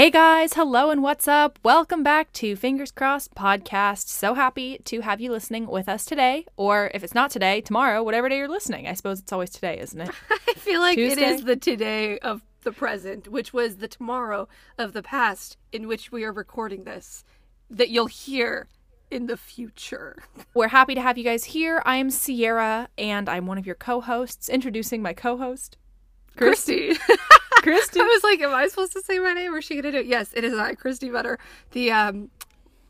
Hey guys, hello and what's up? Welcome back to Fingers Crossed Podcast. So happy to have you listening with us today, or if it's not today, tomorrow, whatever day you're listening. I suppose it's always today, isn't it? I feel like Tuesday? it is the today of the present, which was the tomorrow of the past in which we are recording this, that you'll hear in the future. We're happy to have you guys here. I am Sierra, and I'm one of your co hosts. Introducing my co host, Kristee. Kristee. I was like, am I supposed to say my name or is she to do it? Yes, it is I, Kristee Vetter. The, um,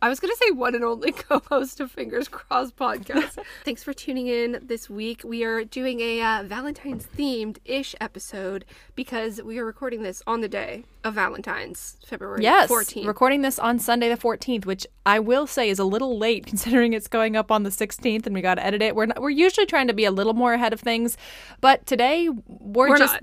I was going to say one and only co host of Fingers Crossed podcast. Thanks for tuning in this week. We are doing a uh, Valentine's themed ish episode because we are recording this on the day of Valentine's, February Yes, 14th. recording this on Sunday the 14th, which I will say is a little late considering it's going up on the 16th and we got to edit it. We're not, we're usually trying to be a little more ahead of things, but today we're, We're just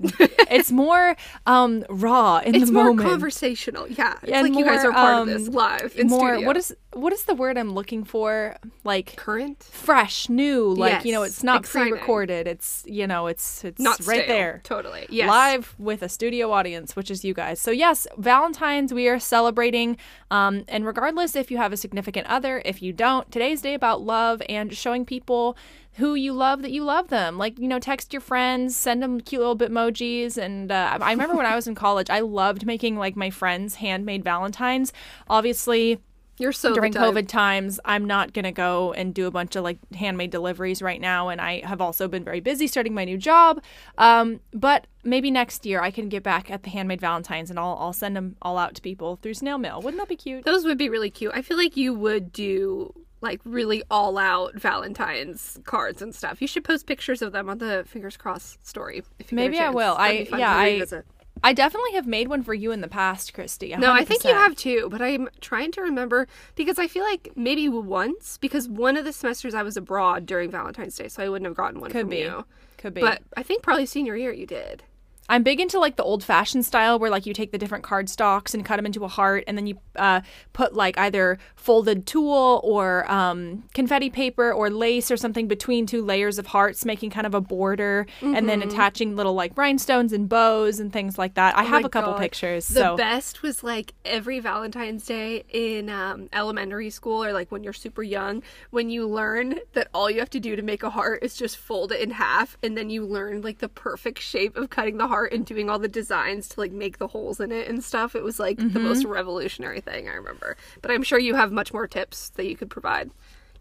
it's more um raw in it's the more conversational. Yeah. It's And like you guys are part of this um, live in more studio. what is what is the word I'm looking for? Like current? fresh, new, like you know, it's not exciting. pre-recorded. It's you know, it's it's Not right stale. there. Totally. Yes. live with a studio audience, which is you guys. So yes, Valentine's we are celebrating, um, and regardless if you have a significant other, if you don't, today's day about love and showing people who you love that you love them. Like you know, text your friends, send them cute little bitmojis. And uh, I remember when I was in college, I loved making like my friends handmade Valentines. Obviously You're so during. COVID times, I'm not going to go and do a bunch of like handmade deliveries right now. And I have also been very busy starting my new job. Um, but maybe next year I can get back at the handmade Valentines and I'll, I'll send them all out to people through snail mail. Wouldn't that be cute? Those would be really cute. I feel like you would do like really all out Valentine's cards and stuff. You should post pictures of them on the fingers crossed story. If you Maybe I will. I- yeah, I- revisit. I definitely have made one for you in the past, Kristee. No, I think you have too, but I'm trying to remember because I feel like maybe once because one of the semesters I was abroad during Valentine's Day, so I wouldn't have gotten one Could from be. you. Could be. But I think probably senior year you did. I'm big into like the old fashioned style where like you take the different card stalks and cut them into a heart and then you uh, put like either folded tulle or um, confetti paper or lace or something between two layers of hearts, making kind of a border and then attaching little like rhinestones and bows and things like that. I have Mm-hmm. Oh my a couple God. pictures. The so best was like every Valentine's Day in um, elementary school or like when you're super young, when you learn that all you have to do to make a heart is just fold it in half, and then you learn like the perfect shape of cutting the heart and doing all the designs to like make the holes in it and stuff. It was like the most Mm-hmm. revolutionary thing I remember. But I'm sure you have much more tips that you could provide.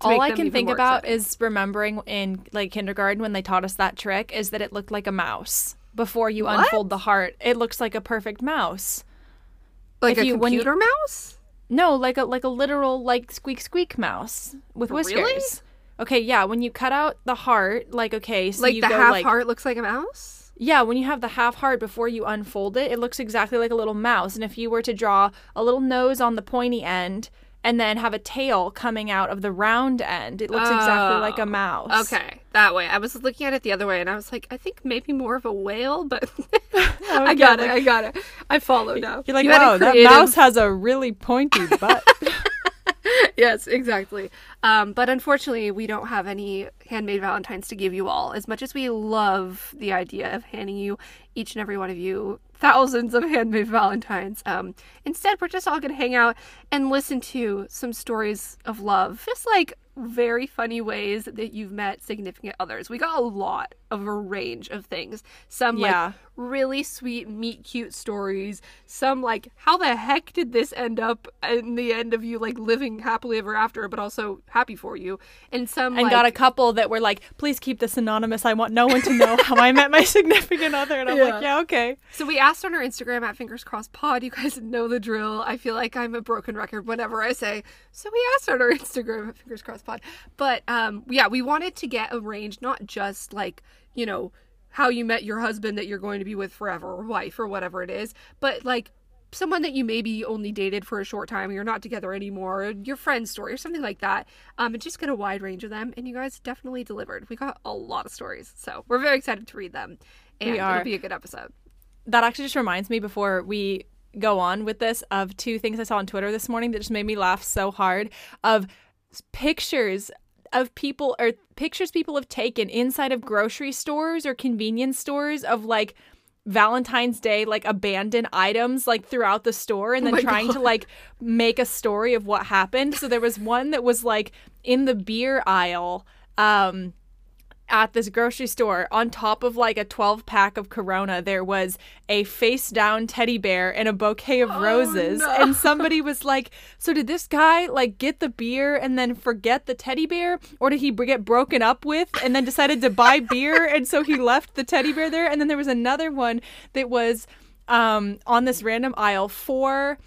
all I can think about exciting. is remembering in like kindergarten when they taught us that trick is that it looked like a mouse. Before you What? unfold the heart, it looks like a perfect mouse. like if a you- when you- computer mouse. No, like a like a literal like squeak squeak mouse with whiskers. Really? Okay, yeah. When you cut out the heart, like okay, so Like you the go half like heart looks like a mouse. Yeah. When you have the half heart before you unfold it, it looks exactly like a little mouse. And if you were to draw a little nose on the pointy end and then have a tail coming out of the round end, it looks exactly oh, like a mouse. Okay, that way. I was looking at it the other way, and I was like, I think maybe more of a whale, but Oh, I got it. I got it. I follow now. You're like, You wow, that mouse has a really pointy butt. yes, exactly. Um, but unfortunately, we don't have any handmade Valentines to give you all. As much as we love the idea of handing you each and every one of you thousands of handmade Valentines, um, instead we're just all gonna hang out and listen to some stories of love, just like very funny ways that you've met significant others. We got a lot of a range of things. Some Yeah. like really sweet meet cute stories. Some like how the heck did this end up in the end of you like living happily ever after, but also happy for you. And some and like, got a couple that were like, please keep this anonymous. I want no one to know how I met my significant other. And I'm like, Yeah. yeah, okay. So we asked on our Instagram at Fingers Crossed Pod. You guys know the drill. I feel like I'm a broken record whenever I say. So we asked on our Instagram at Fingers Crossed Pod. But um, yeah, we wanted to get a range, not just like you know how you met your husband that you're going to be with forever, or wife, or whatever it is, but like someone that you maybe only dated for a short time, you're not together anymore, or your friend's story, or something like that. Um, and just get a wide range of them. And you guys definitely delivered. We got a lot of stories, so we're very excited to read them. And it'll be a good episode. That actually just reminds me before we go on with this of two things I saw on Twitter this morning that just made me laugh so hard of pictures of people or pictures people have taken inside of grocery stores or convenience stores of like Valentine's Day like abandoned items like throughout the store and then Oh trying to like make a story of what happened. So there was one that was like in the beer aisle um at this grocery store on top of like a 12 pack of corona there was a face down teddy bear and a bouquet of roses. no. and somebody was like so did this guy like get the beer and then forget the teddy bear? Or did he get broken up with and then decided to buy beer and so he left the teddy bear there? And then there was another one that was um on this random aisle four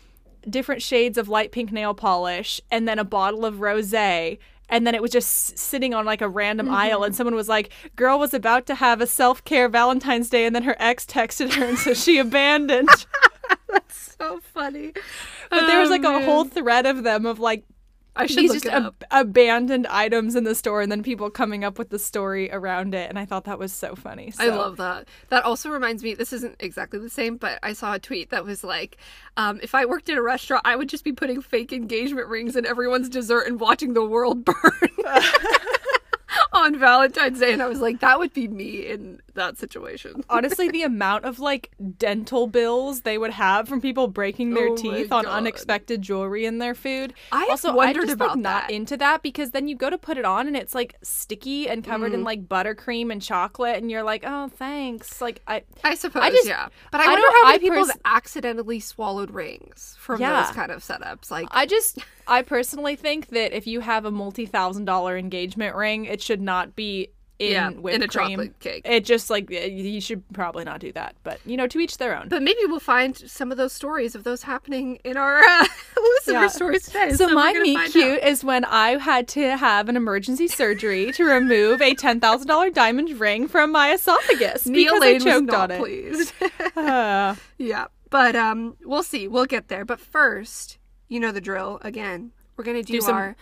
different shades of light pink nail polish and then a bottle of rosé and then it was just sitting on like a random mm-hmm. aisle and someone was like girl was about to have a self-care valentine's day and then her ex texted her and so she abandoned. That's so funny. but there was Oh, like a whole thread of them of like I should these look just ab- abandoned items in the store and then people coming up with the story around it and i thought that was so funny I love that. That also reminds me, this isn't exactly the same, but I saw a tweet that was like, um, if I worked in a restaurant, I would just be putting fake engagement rings in everyone's dessert and watching the world burn on Valentine's Day. And I was like, that would be me in that situation. honestly the amount of like dental bills they would have from people breaking their Oh teeth on unexpected jewelry in their food. I also, wondered I'm just about like not that. into that because then you go to put it on and it's like sticky and covered Mm. in like buttercream and chocolate, and you're like, oh, thanks. Like I, I suppose, I just- yeah. But I, I wonder don't- how many I people pers- have accidentally swallowed rings from Yeah. those kind of setups. Like, I just, I personally think that if you have a multi-thousand dollar engagement ring, it should not be in Yeah, whipped in a cream. chocolate cake. It just like you should probably not do that. But you know, to each their own. but maybe we'll find some of those stories of those happening in our uh, listener Yeah. stories today. So, we're my meet cute out. is when I had to have an emergency surgery to remove a ten thousand dollar diamond ring from my esophagus Neil because Lane I choked not on it. pleased. Uh, yeah, but um, we'll see. We'll get there. But first, you know the drill. Again, we're gonna do, Do some- our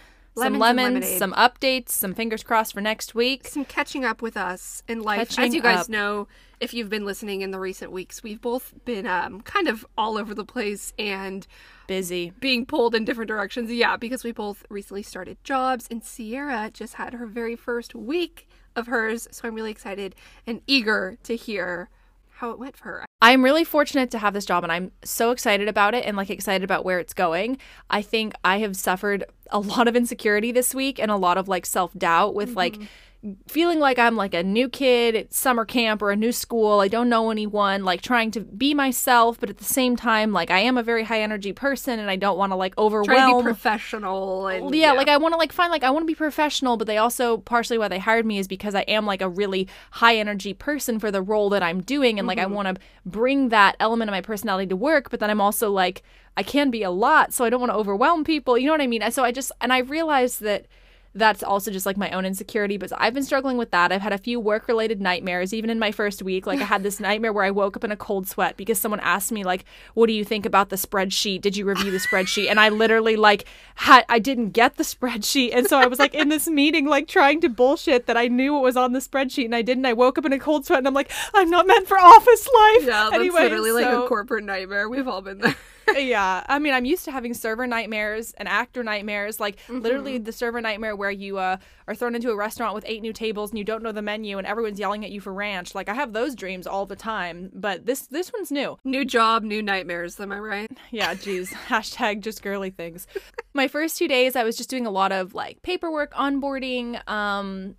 some lemons, lemons, and some updates, some fingers crossed for next week. some catching up with us in life. As you guys up. know, if you've been listening in the recent weeks, we've both been um, kind of all over the place and Busy. being pulled in different directions. Yeah, because we both recently started jobs, and Sierra just had her very first week of hers. So I'm really excited and eager to hear how it went for her. I'm really fortunate to have this job and I'm so excited about it and like excited about where it's going. I think I have suffered a lot of insecurity this week and a lot of like self doubt with like mm-hmm. feeling like I'm like a new kid at summer camp or a new school. I don't know anyone, like trying to be myself, but at the same time, like I am a very high energy person and I don't want to like Trying to be overwhelm professional and yeah, like I want to like find like I want to be professional, but they also partially why they hired me is because I am like a really high energy person for the role that I'm doing, and like I mm-hmm. want to bring that element of my personality to work. But then I'm also like I can be a lot, so I don't want to overwhelm people. You know what I mean? So I just and I realized that that's also just like my own insecurity but i've been struggling with that i've had a few work related nightmares even in my first week like i had this nightmare where i woke up in a cold sweat because someone asked me like what do you think about the spreadsheet did you review the spreadsheet and i literally like had i didn't get the spreadsheet and so i was like in this meeting like trying to bullshit that i knew what was on the spreadsheet and i didn't i woke up in a cold sweat and i'm like i'm not meant for office life yeah, that's anyway, literally like a corporate nightmare. We've all been there. yeah i mean i'm used to having server nightmares and actor nightmares like Mm-hmm. literally the server nightmare where you uh, are thrown into a restaurant with eight new tables and you don't know the menu and everyone's yelling at you for ranch like i have those dreams all the time but this this one's new new job, new nightmares. Am I right? yeah geez hashtag just girly things my first two days i was just doing a lot of like paperwork onboarding um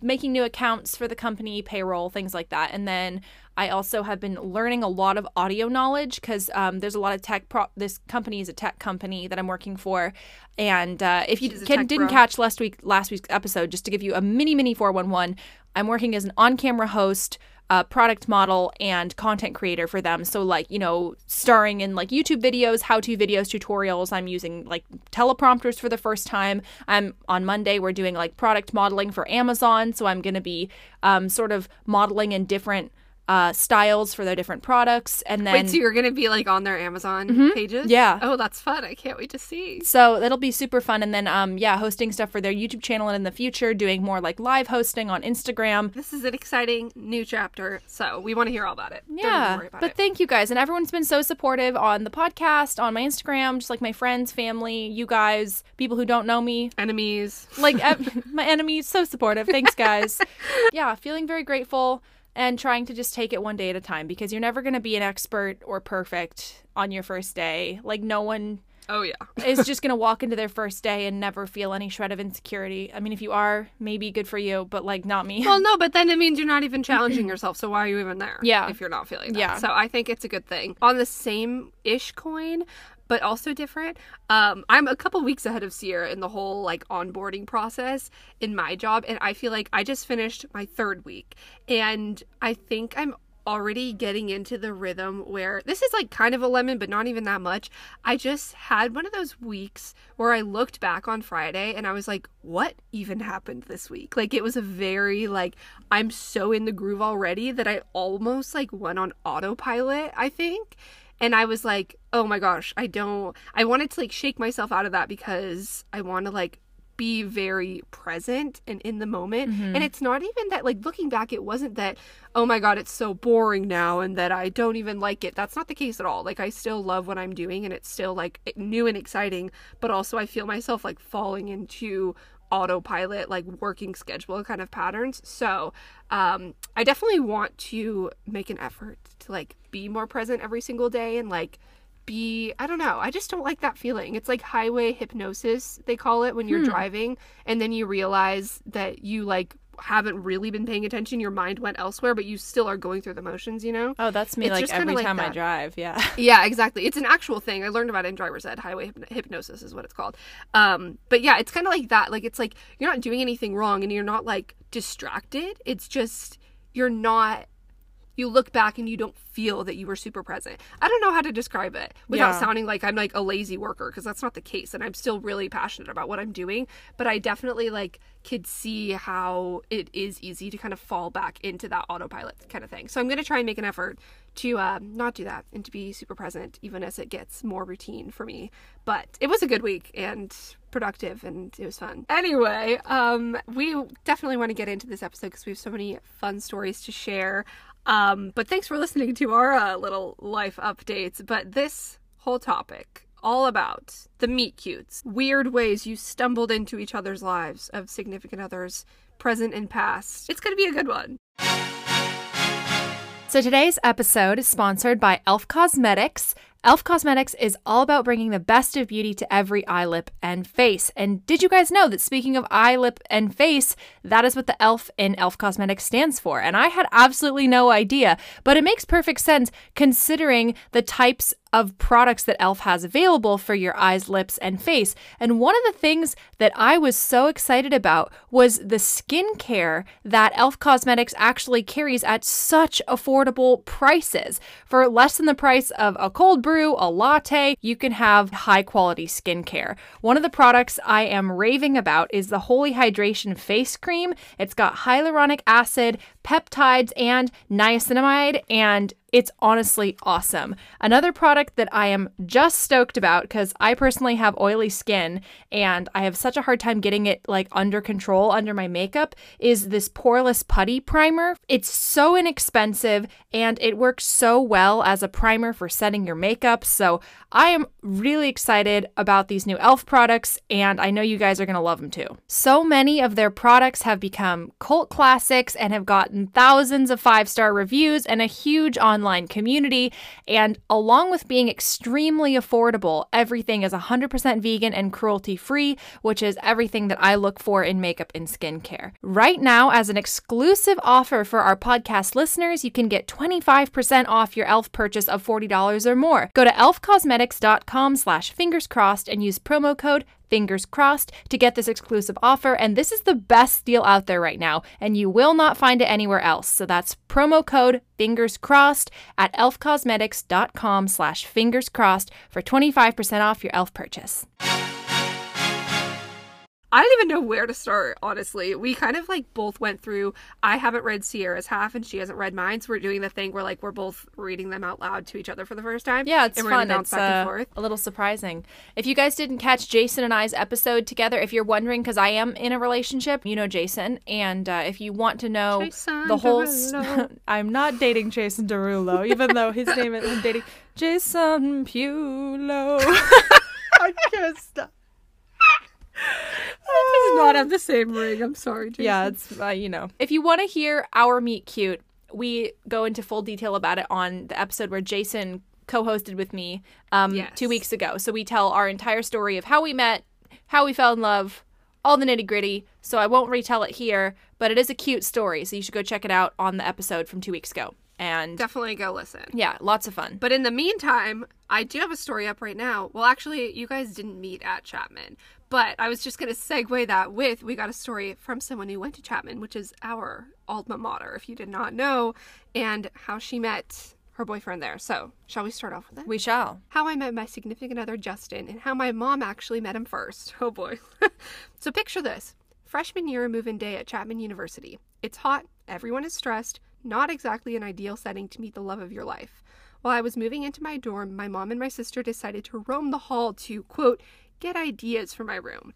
making new accounts for the company, payroll, things like that. And then I also have been learning a lot of audio knowledge because um, there's a lot of tech. Pro- this company is a tech company that I'm working for, and uh, if you can, didn't bro. catch last week last week's episode, just to give you a mini mini 411, I'm working as an on-camera host. Uh, product model and content creator for them. So, like, you know, starring in like YouTube videos, how to videos, tutorials. I'm using like teleprompters for the first time. I'm on Monday, we're doing like product modeling for Amazon. So, I'm going to be um, sort of modeling in different uh, styles for their different products. And then Wait, so you're gonna be like on their Amazon pages? Yeah. Oh, that's fun. I can't wait to see. So that'll be super fun. And then, um, yeah, hosting stuff for their YouTube channel and in the future, doing more like live hosting on Instagram. This is an exciting new chapter, so we want to hear all about it. Don't even Yeah. worry about But it. thank you guys. And everyone's been so supportive on the podcast, on my Instagram, just like my friends, family, you guys, people who don't know me. Enemies. Like my enemies, so supportive. Thanks, guys. yeah, feeling very grateful. And trying to just take it one day at a time because you're never going to be an expert or perfect on your first day. Like, no one Oh yeah. is just going to walk into their first day and never feel any shred of insecurity. I mean, if you are, maybe good for you, but like not me. Well, no, but then it means you're not even challenging yourself. So why are you even there? Yeah. If you're not feeling that. Yeah. So I think it's a good thing. On the same ish coin, but also different. Um, I'm a couple weeks ahead of Sierra in the whole like onboarding process in my job, and I feel like I just finished my third week, and I think I'm already getting into the rhythm where this is like kind of a lemon, but not even that much. I just had one of those weeks where I looked back on Friday and I was like, what even happened this week? Like, it was a very, like, I'm so in the groove already that I almost like went on autopilot, I think. And I was like, oh my gosh, I don't, I wanted to like shake myself out of that because I want to like be very present and in the moment. Mm-hmm. And it's not even that, like, looking back, it wasn't that, oh my God, it's so boring now and that I don't even like it. That's not the case at all. Like, I still love what I'm doing and it's still like new and exciting, but also I feel myself like falling into autopilot like working schedule kind of patterns so um i definitely want to make an effort to like be more present every single day and like be I don't know. I just don't like that feeling. It's like highway hypnosis, they call it when you're driving and then you realize that you like haven't really been paying attention, your mind went elsewhere, but you still are going through the motions, you know? oh, that's me It's like every like time I drive. Yeah. Yeah, exactly. It's an actual thing. I learned about it in driver's ed. Highway hypno- hypnosis is what it's called. Um, but yeah, it's kind of like that. Like it's like you're not doing anything wrong and you're not like distracted. It's just you're not you look back and you don't feel that you were super present. I don't know how to describe it without Yeah. sounding like I'm like a lazy worker because that's not the case and I'm still really passionate about what I'm doing, but I definitely like could see how it is easy to kind of fall back into that autopilot kind of thing. So I'm going to try and make an effort to um, not do that and to be super present even as it gets more routine for me. But it was a good week and productive and it was fun. Anyway, um, we definitely want to get into this episode because we have so many fun stories to share. Um, but thanks for listening to our uh, little life updates. But this whole topic, all about the meet cutes, weird ways you stumbled into each other's lives of significant others, present and past. It's going to be a good one. So today's episode is sponsored by Elf Cosmetics. Elf Cosmetics is all about bringing the best of beauty to every eye, lip, and face. And did you guys know that speaking of eye, lip, and face, that is what the Elf in Elf Cosmetics stands for? And I had absolutely no idea, but it makes perfect sense considering the types of products that Elf has available for your eyes, lips, and face. And one of the things that I was so excited about was the skincare that Elf Cosmetics actually carries at such affordable prices. For less than the price of a cold brew, a latte, you can have high quality skincare. One of the products I am raving about is the Holy Hydration Face Cream. It's got hyaluronic acid, peptides, and niacinamide, and it's honestly awesome. Another product that I am just stoked about because I personally have oily skin and I have such a hard time getting it like under control under my makeup is this poreless putty primer. It's so inexpensive and it works so well as a primer for setting your makeup. So I am really excited about these new e.l.f. products and I know you guys are going to love them too. So many of their products have become cult classics and have gotten thousands of five star reviews and a huge online community. And along with being extremely affordable, everything is 100% vegan and cruelty free, which is everything that I look for in makeup and skincare. Right now, as an exclusive offer for our podcast listeners, you can get 25% off your e.l.f. purchase of $40 or more. Go to elfcosmetics.com slash fingers crossed and use promo code fingers crossed to get this exclusive offer and this is the best deal out there right now and you will not find it anywhere else. So that's promo code fingers crossed at elfcosmetics.com slash fingers crossed for 25% off your elf purchase I don't even know where to start, honestly. We kind of like both went through. I haven't read Sierra's half and she hasn't read mine. So we're doing the thing where like we're both reading them out loud to each other for the first time. Yeah, it's and fun. It's back and uh, forth. a little surprising. If you guys didn't catch Jason and I's episode together, if you're wondering, because I am in a relationship, you know Jason, and uh, if you want to know Jason the whole. I'm not dating Jason Derulo, even though his name is I'm dating Jason Pulo. I can't stop. It does not have the same ring. I'm sorry, Jason. Yeah, it's uh, you know. If you want to hear our meet cute, we go into full detail about it on the episode where Jason co-hosted with me um, Yes. two weeks ago. So we tell our entire story of how we met, how we fell in love, all the nitty gritty. So I won't retell it here, but it is a cute story. So you should go check it out on the episode from two weeks ago. And Definitely go listen. yeah, lots of fun. But in the meantime, I do have a story up right now. Well, actually, you guys didn't meet at Chapman, but I was just going to segue that with we got a story from someone who went to Chapman, which is our alma mater, if you did not know, and how she met her boyfriend there. So, shall we start off with that? We shall. how I met my significant other, Justin, and how my mom actually met him first. Oh boy. so picture this freshman year move in day at Chapman University. It's hot, everyone is stressed, not exactly an ideal setting to meet the love of your life. While I was moving into my dorm, my mom and my sister decided to roam the hall to, quote, get ideas for my room.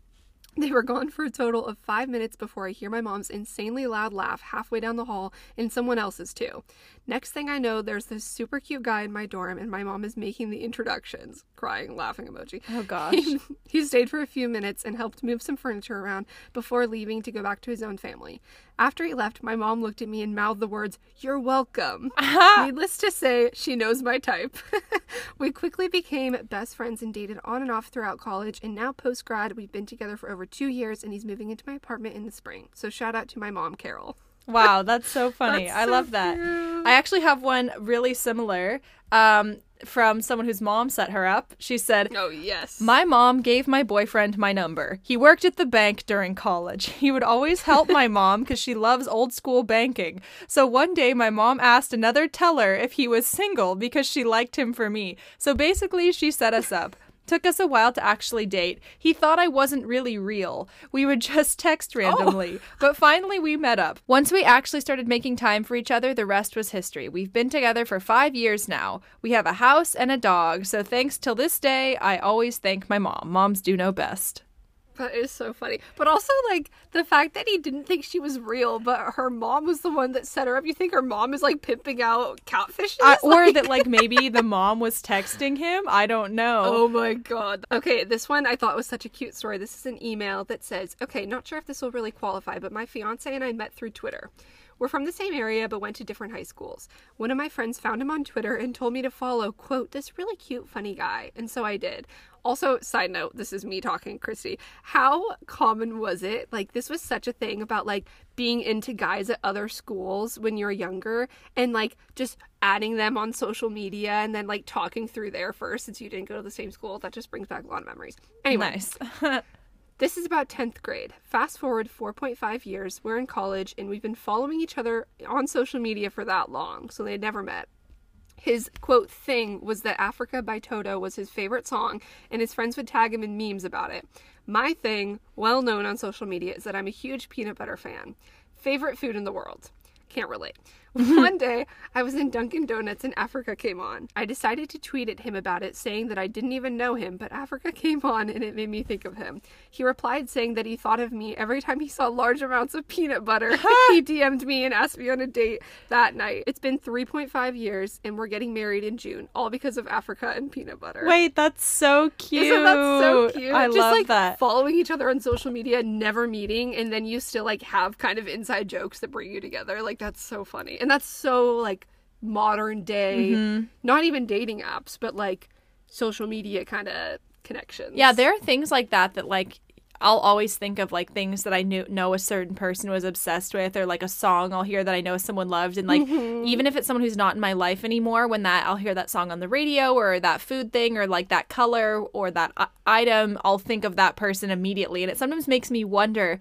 They were gone for a total of five minutes before I hear my mom's insanely loud laugh halfway down the hall and someone else's too. Next thing I know, there's this super cute guy in my dorm, and my mom is making the introductions. Crying, laughing emoji. Oh gosh. He, he stayed for a few minutes and helped move some furniture around before leaving to go back to his own family. After he left, my mom looked at me and mouthed the words, You're welcome. Needless to say, she knows my type. we quickly became best friends and dated on and off throughout college, and now post grad, we've been together for over two years, and he's moving into my apartment in the spring. So shout out to my mom, Carol. Wow, that's so funny. That's I so love that. cute. I actually have one really similar um, from someone whose mom set her up. She said, Oh, yes. My mom gave my boyfriend my number. He worked at the bank during college. He would always help my mom because she loves old school banking. So one day, my mom asked another teller if he was single because she liked him for me. So basically, she set us up. Took us a while to actually date. He thought I wasn't really real. We would just text oh. randomly. But finally, we met up. Once we actually started making time for each other, the rest was history. We've been together for five years now. We have a house and a dog. So thanks till this day, I always thank my mom. Moms do know best. That is so funny. But also, like, the fact that he didn't think she was real, but her mom was the one that set her up. You think her mom is, like, pimping out catfishes? Uh, or Like- that, like, maybe the mom was texting him. I don't know. Oh my god. Okay, this one I thought was such a cute story. This is an email that says, Okay, not sure if this will really qualify, but my fiance and I met through Twitter. We're from the same area but went to different high schools. One of my friends found him on Twitter and told me to follow, quote, this really cute, funny guy. And so I did. Also, side note, this is me talking, Kristee. How common was it? Like, this was such a thing about like being into guys at other schools when you're younger and like just adding them on social media and then like talking through there first since you didn't go to the same school. That just brings back a lot of memories. Anyway, Nice. this is about 10th grade. Fast forward 4.5 years, we're in college and we've been following each other on social media for that long, so they had never met. His quote thing was that Africa by Toto was his favorite song, and his friends would tag him in memes about it. My thing, well known on social media, is that I'm a huge peanut butter fan. Favorite food in the world. Can't relate. One day, I was in Dunkin' Donuts and Africa came on. I decided to tweet at him about it, saying that I didn't even know him, but Africa came on and it made me think of him. He replied saying that he thought of me every time he saw large amounts of peanut butter. he DM'd me and asked me on a date that night. It's been 3.5 years and we're getting married in June, all because of Africa and peanut butter. Wait, that's so cute. Isn't that so cute? I Just love like that. following each other on social media, never meeting, and then you still like have kind of inside jokes that bring you together. Like that's so funny, and that's so like modern day. Mm-hmm. Not even dating apps, but like social media kind of connections. Yeah, there are things like that that like I'll always think of like things that I knew know a certain person was obsessed with or like a song I'll hear that I know someone loved and like Mm-hmm. even if it's someone who's not in my life anymore when that I'll hear that song on the radio or that food thing or like that color or that i- item I'll think of that person immediately and it sometimes makes me wonder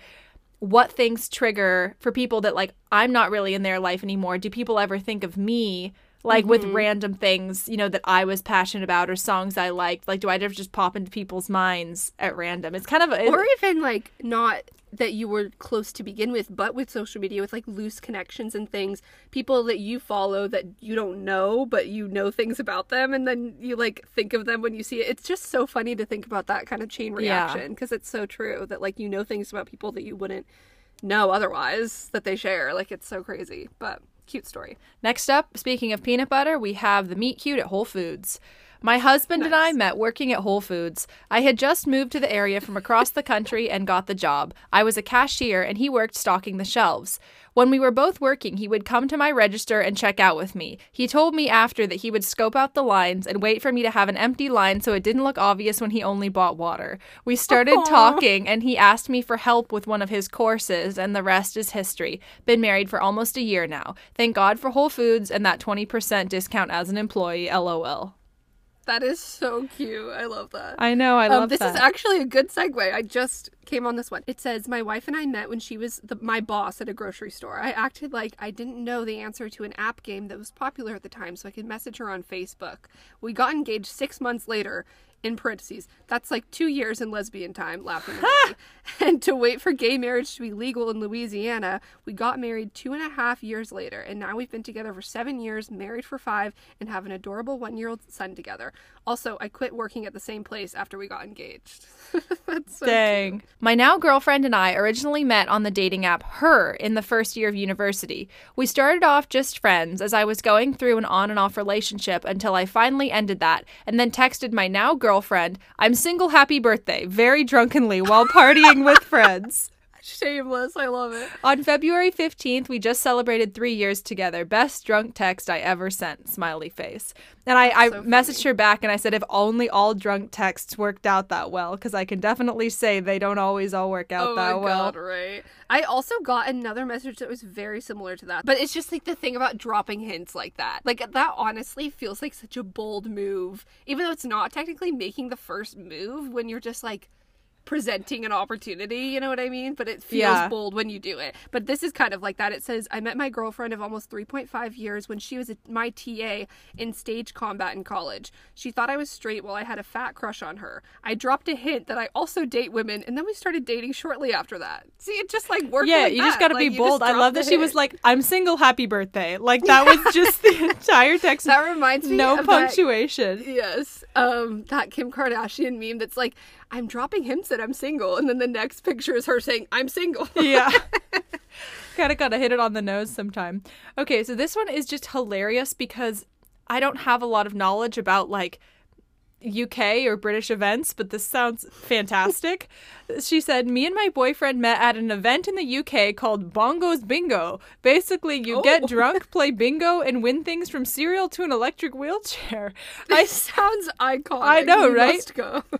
what things trigger for people that like I'm not really in their life anymore. Do people ever think of me like with mm-hmm. random things, you know, that I was passionate about or songs I liked? Like do I ever just pop into people's minds at random? It's kind of a, or even like not that you were close to begin with, but with social media, with like loose connections and things, people that you follow that you don't know, but you know things about them, and then you like think of them when you see it. It's just so funny to think about that kind of chain reaction because it's so true that like you know things about people that you wouldn't know otherwise that they share. Like it's so crazy, but cute story. Next up, speaking of peanut butter, we have the meet cute at Whole Foods. My husband and I met working at Whole Foods. I had just moved to the area from across the country and got the job. I was a cashier and he worked stocking the shelves. When we were both working, he would come to my register and check out with me. He told me after that he would scope out the lines and wait for me to have an empty line so it didn't look obvious when he only bought water. We started talking and he asked me for help with one of his courses, and the rest is history. Been married for almost a year now. Thank God for Whole Foods and that 20% discount as an employee, lol. That is so cute. I love that. I know, I love um, this that. is actually a good segue. I just came on this one. It says my wife and I met when she was the, my boss at a grocery store. I acted like I didn't know the answer to an app game that was popular at the time, so I could message her on Facebook. We got engaged six months later. In parentheses, that's like two years in lesbian time, laughing and to wait for gay marriage to be legal in Louisiana, we got married two and a half years later, and now we've been together for seven years, married for five, and have an adorable one year old son together. Also, I quit working at the same place after we got engaged. that's so Dang. My now girlfriend and I originally met on the dating app Her in the first year of university. We started off just friends as I was going through an on and off relationship until I finally ended that and then texted my now girlfriend, I'm single, happy birthday, very drunkenly while partying with friends. Shameless. I love it. On February 15th, we just celebrated three years together. Best drunk text I ever sent. Smiley face. And I, I so messaged her back and I said, if only all drunk texts worked out that well, because I can definitely say they don't always all work out Oh that my well. god, right. I also got another message that was very similar to that. But it's just like the thing about dropping hints like that. Like that honestly feels like such a bold move. Even though it's not technically making the first move when you're just like presenting an opportunity, you know what I mean? But it feels Yeah. bold when you do it. But this is kind of like that. It says, I met my girlfriend of almost 3.5 years when she was a, my TA in stage combat in college. She thought I was straight while I had a fat crush on her. I dropped a hint that I also date women, and then we started dating shortly after that. See, it just like worked. Yeah, like you just got to Like, be bold. I love that the she was hint. like, "I'm single, happy birthday." Like that was just the entire text. That reminds me no of that- punctuation. Yes. Um, that Kim Kardashian meme that's like, I'm dropping hints that I'm single, and then the next picture is her saying, I'm single. yeah. kind of got to hit it on the nose sometime. Okay, so this one is just hilarious because I don't have a lot of knowledge about like UK or British events, but this sounds fantastic. she said, Me and my boyfriend met at an event in the UK called Bongos Bingo. Basically, you Oh. get drunk, play bingo, and win things from cereal to an electric wheelchair. I This sounds iconic. I know, We right? go.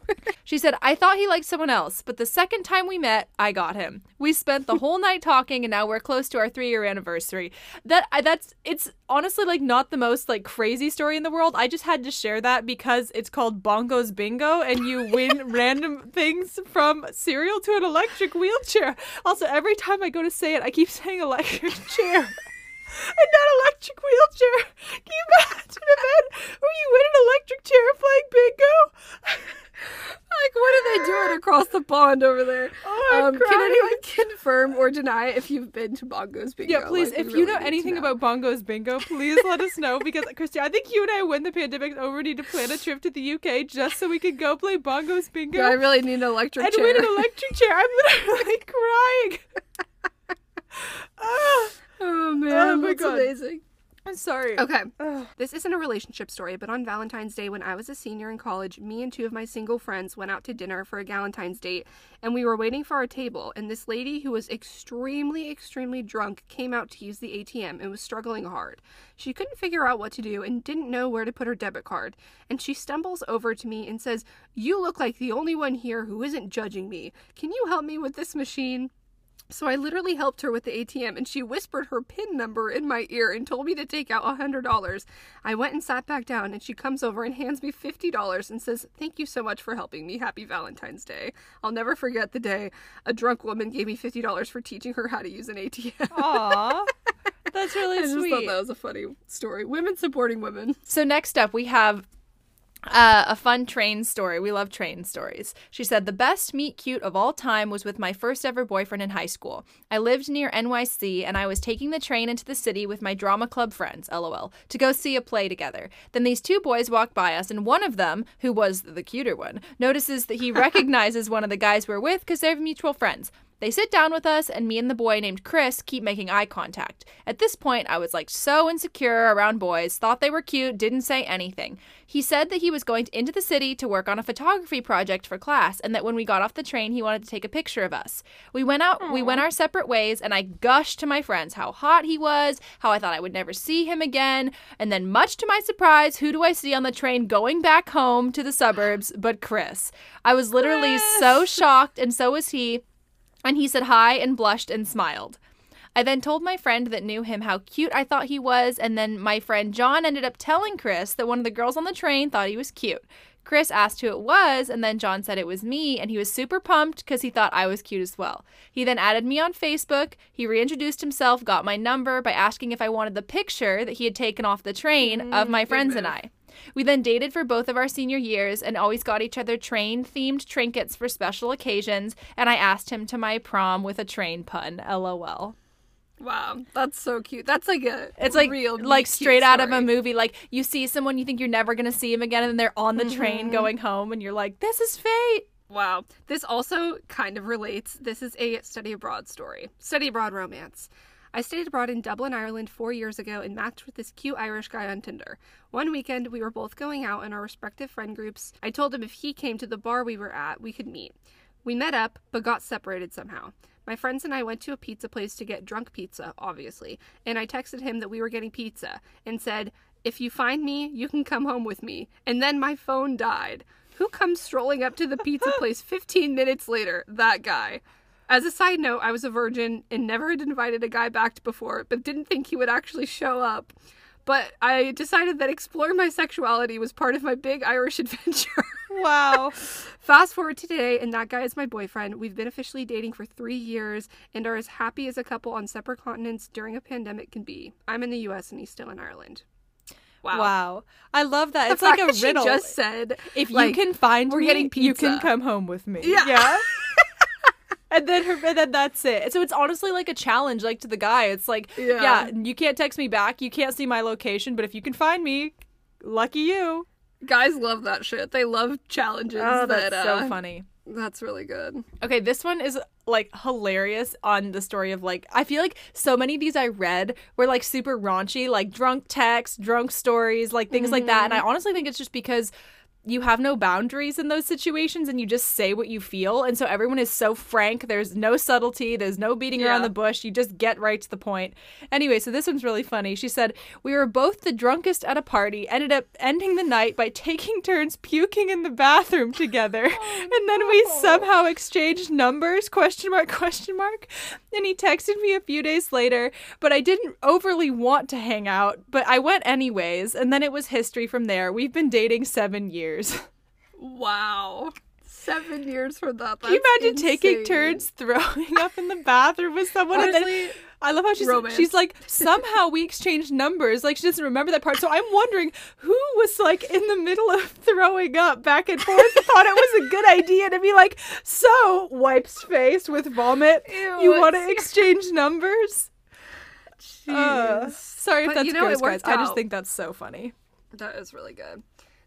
She said, I thought he liked someone else, but the second time we met, I got him. We spent the whole night talking and now we're close to our 3-year anniversary. That that's it's honestly like not the most like crazy story in the world. I just had to share that because it's called Bongos Bingo and you win random things from cereal to an electric wheelchair. Also, every time I go to say it, I keep saying electric chair. And not electric wheelchair. Can you imagine a event where you win an electric chair playing bingo? like, what are they doing across the pond over there? Oh, um, can anyone confirm or deny if you've been to Bongos Bingo? Yeah, please, Like, if you know anything know. about Bongos Bingo, please let us know because, Kristee, I think you and I, when the pandemic's over, need to plan a trip to the UK just so we can go play Bongos Bingo Yeah, I really need an electric and chair. win an electric chair. I'm literally crying. Ah, oh man, Oh my that's God. amazing. I'm sorry. Okay. Ugh. This isn't a relationship story, but on Valentine's Day when I was a senior in college, me and two of my single friends went out to dinner for a Valentine's date, and we were waiting for our table, and this lady who was extremely, extremely drunk came out to use the ATM and was struggling hard. She couldn't figure out what to do and didn't know where to put her debit card, and she stumbles over to me and says, "You look like the only one here who isn't judging me. Can you help me with this machine?" So I literally helped her with the ATM and she whispered her PIN number in my ear and told me to take out a $100. I went and sat back down and she comes over and hands me $50 and says, Thank you so much for helping me. Happy Valentine's Day. I'll never forget the day a drunk woman gave me $50 for teaching her how to use an ATM. Aw, that's really I just thought that was a funny story. Women supporting women. So next up, we have uh, a fun train story. We love train stories. She said, The best meet cute of all time was with my first ever boyfriend in high school. I lived near NYC and I was taking the train into the city with my drama club friends, lol, to go see a play together. Then these two boys walk by us, and one of them, who was the cuter one, notices that he recognizes one of the guys we're with because they're mutual friends. They sit down with us, and me and the boy named Chris keep making eye contact. At this point, I was like so insecure around boys, thought they were cute, didn't say anything. He said that he was going into the city to work on a photography project for class, and that when we got off the train, he wanted to take a picture of us. We went out, we went our separate ways, and I gushed to my friends how hot he was, how I thought I would never see him again. And then, much to my surprise, who do I see on the train going back home to the suburbs but Chris? I was literally so shocked, and so was he. And he said hi and blushed and smiled. I then told my friend that knew him how cute I thought he was, and then my friend John ended up telling Chris that one of the girls on the train thought he was cute. Chris asked who it was, and then John said it was me, and he was super pumped because he thought I was cute as well. He then added me on Facebook. He reintroduced himself, got my number by asking if I wanted the picture that he had taken off the train of mm, my friends and I. We then dated for both of our senior years and always got each other train themed trinkets for special occasions, and I asked him to my prom with a train pun. LOL. Wow, that's so cute. That's like a It's like real like straight out of a movie. Like you see someone you think you're never gonna see him again, and then they're on the Mm-hmm. train going home, and you're like, "This is fate." Wow. This also kind of relates. This is a study abroad story. Study abroad romance. I studied abroad in Dublin, Ireland four years ago and matched with this cute Irish guy on Tinder. One weekend, we were both going out in our respective friend groups. I told him if he came to the bar we were at, we could meet. We met up, but got separated somehow. My friends and I went to a pizza place to get drunk pizza, obviously, and I texted him that we were getting pizza and said, If you find me, you can come home with me. And then my phone died. Who comes strolling up to the pizza place 15 minutes later? That guy. As a side note, I was a virgin and never had invited a guy back before, but didn't think he would actually show up. But I decided that exploring my sexuality was part of my big Irish adventure. Wow. Fast forward to today, and that guy is my boyfriend. We've been officially dating for three years and are as happy as a couple on separate continents during a pandemic can be. I'm in the US and he's still in Ireland. Wow. wow. I love that. The it's like fact a that she riddle. just said, if like, you can find we're me, getting you can come home with me. Yeah. and then her, and then that's it. So it's honestly like a challenge, like to the guy. It's like, Yeah. yeah, you can't text me back, you can't see my location, but if you can find me, lucky you. Guys love that shit. They love challenges. Oh, that's that, so uh, funny. That's really good. Okay, this one is like hilarious on the story of like I feel like so many of these I read were like super raunchy, like drunk texts, drunk stories, like things like that. And I honestly think it's just because you have no boundaries in those situations and you just say what you feel. And so everyone is so frank. There's no subtlety, there's no beating around the bush. You just get right to the point. Anyway, so this one's really funny. She said, We were both the drunkest at a party, ended up ending the night by taking turns puking in the bathroom together. Oh, and then we somehow exchanged numbers, question mark, question mark. And he texted me a few days later, but I didn't overly want to hang out, but I went anyways. And then it was history from there. We've been dating seven years. Wow. Seven years for that. Can you That's imagine taking turns throwing up in the bathroom with someone? and then I love how she's romance. she's like somehow we exchanged numbers. Like she doesn't remember that part. So I'm wondering who was like in the middle of throwing up back and forth thought it was a good idea to be like, so wipes face with vomit. Ew, you want to exchange numbers? Uh, Jeez. sorry if that's you know, gross, guys. worked I just think that's so funny. That is really good.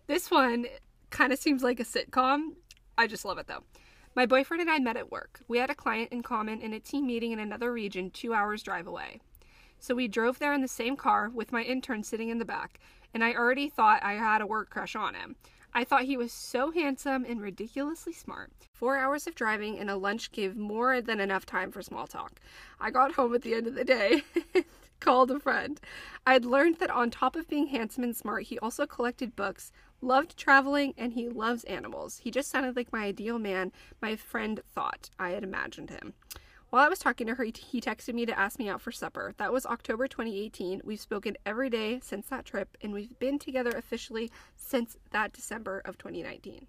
This one kind of seems like a sitcom. I just love it though. My boyfriend and I met at work. We had a client in common in a team meeting in another region, two hours drive away. So we drove there in the same car with my intern sitting in the back, and I already thought I had a work crush on him. I thought he was so handsome and ridiculously smart. Four hours of driving and a lunch gave more than enough time for small talk. I got home at the end of the day, called a friend. I had learned that on top of being handsome and smart, he also collected books, loved traveling, and he loves animals. He just sounded like my ideal man, my friend thought I had imagined him. While I was talking to her, he texted me to ask me out for supper. That was October 2018. We've spoken every day since that trip, and we've been together officially since that December of 2019.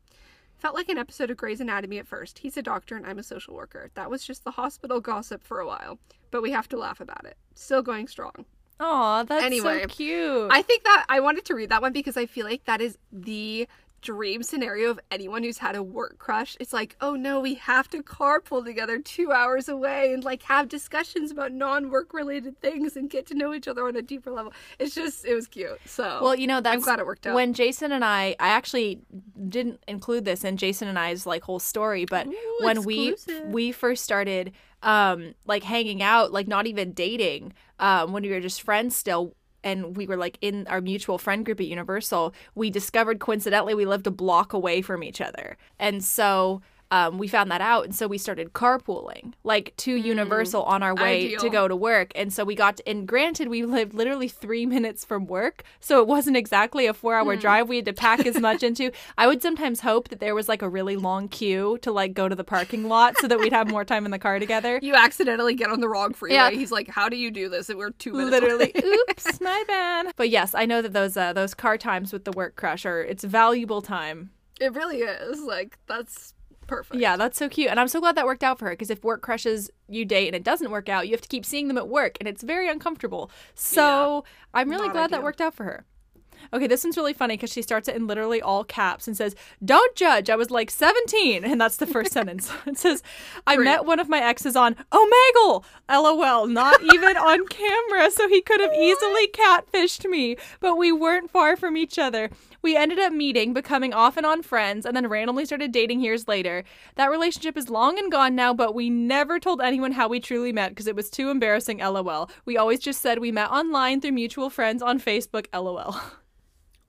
Felt like an episode of Grey's Anatomy at first. He's a doctor and I'm a social worker. That was just the hospital gossip for a while, but we have to laugh about it. Still going strong. Aw, that's Anyway, so cute. I think that I wanted to read that one because I feel like that is the dream scenario of anyone who's had a work crush. It's like, oh no, we have to carpool together two hours away and like have discussions about non work related things and get to know each other on a deeper level. It's just, it was cute. So, Well, you know, that's glad it worked out. When Jason and I, I actually didn't include this in Jason and I's like whole story, but Ooh, when we we first started um, like hanging out, like not even dating, um, when we were just friends still. And we were like in our mutual friend group at Universal. We discovered coincidentally we lived a block away from each other. And so um, we found that out and so we started carpooling like to universal on our way Ideal. to go to work and so we got to, and granted we lived literally three minutes from work so it wasn't exactly a four hour drive we had to pack as much into i would sometimes hope that there was like a really long queue to like go to the parking lot so that we'd have more time in the car together You accidentally get on the wrong freeway. Yeah. He's like, "How do you do this?" And we're two minutes. literally oops my bad but yes i know that those uh, those car times with the work crush are it's valuable time it really is. Like that's perfect. Yeah, that's so cute. And I'm so glad that worked out for her because if work crushes you date and it doesn't work out, you have to keep seeing them at work and it's very uncomfortable. So I'm really glad that worked out for her. Okay, this one's really funny because she starts it in literally all caps and says, Don't judge. I was like 17. And that's the first sentence. It says, I Great. met one of my exes on Omegle. LOL. Not even on camera. So he could have easily catfished me, but we weren't far from each other. We ended up meeting, becoming off and on friends, and then randomly started dating years later. That relationship is long and gone now, but we never told anyone how we truly met because it was too embarrassing, lol. We always just said we met online through mutual friends on Facebook, lol.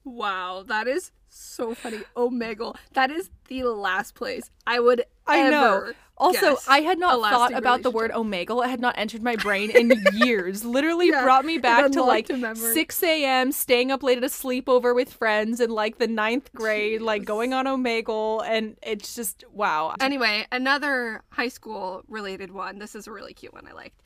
Wow, that is so funny. Oh, Omegle. That is the last place I would I know. Also, guess I had not thought about the word omegle. It had not entered my brain in years. Literally Yeah, brought me back to like memory. 6 a.m., staying up late at a sleepover with friends in like the ninth grade, like going on omegle. And it's just, wow. Anyway, another high school related one. This is a really cute one I liked.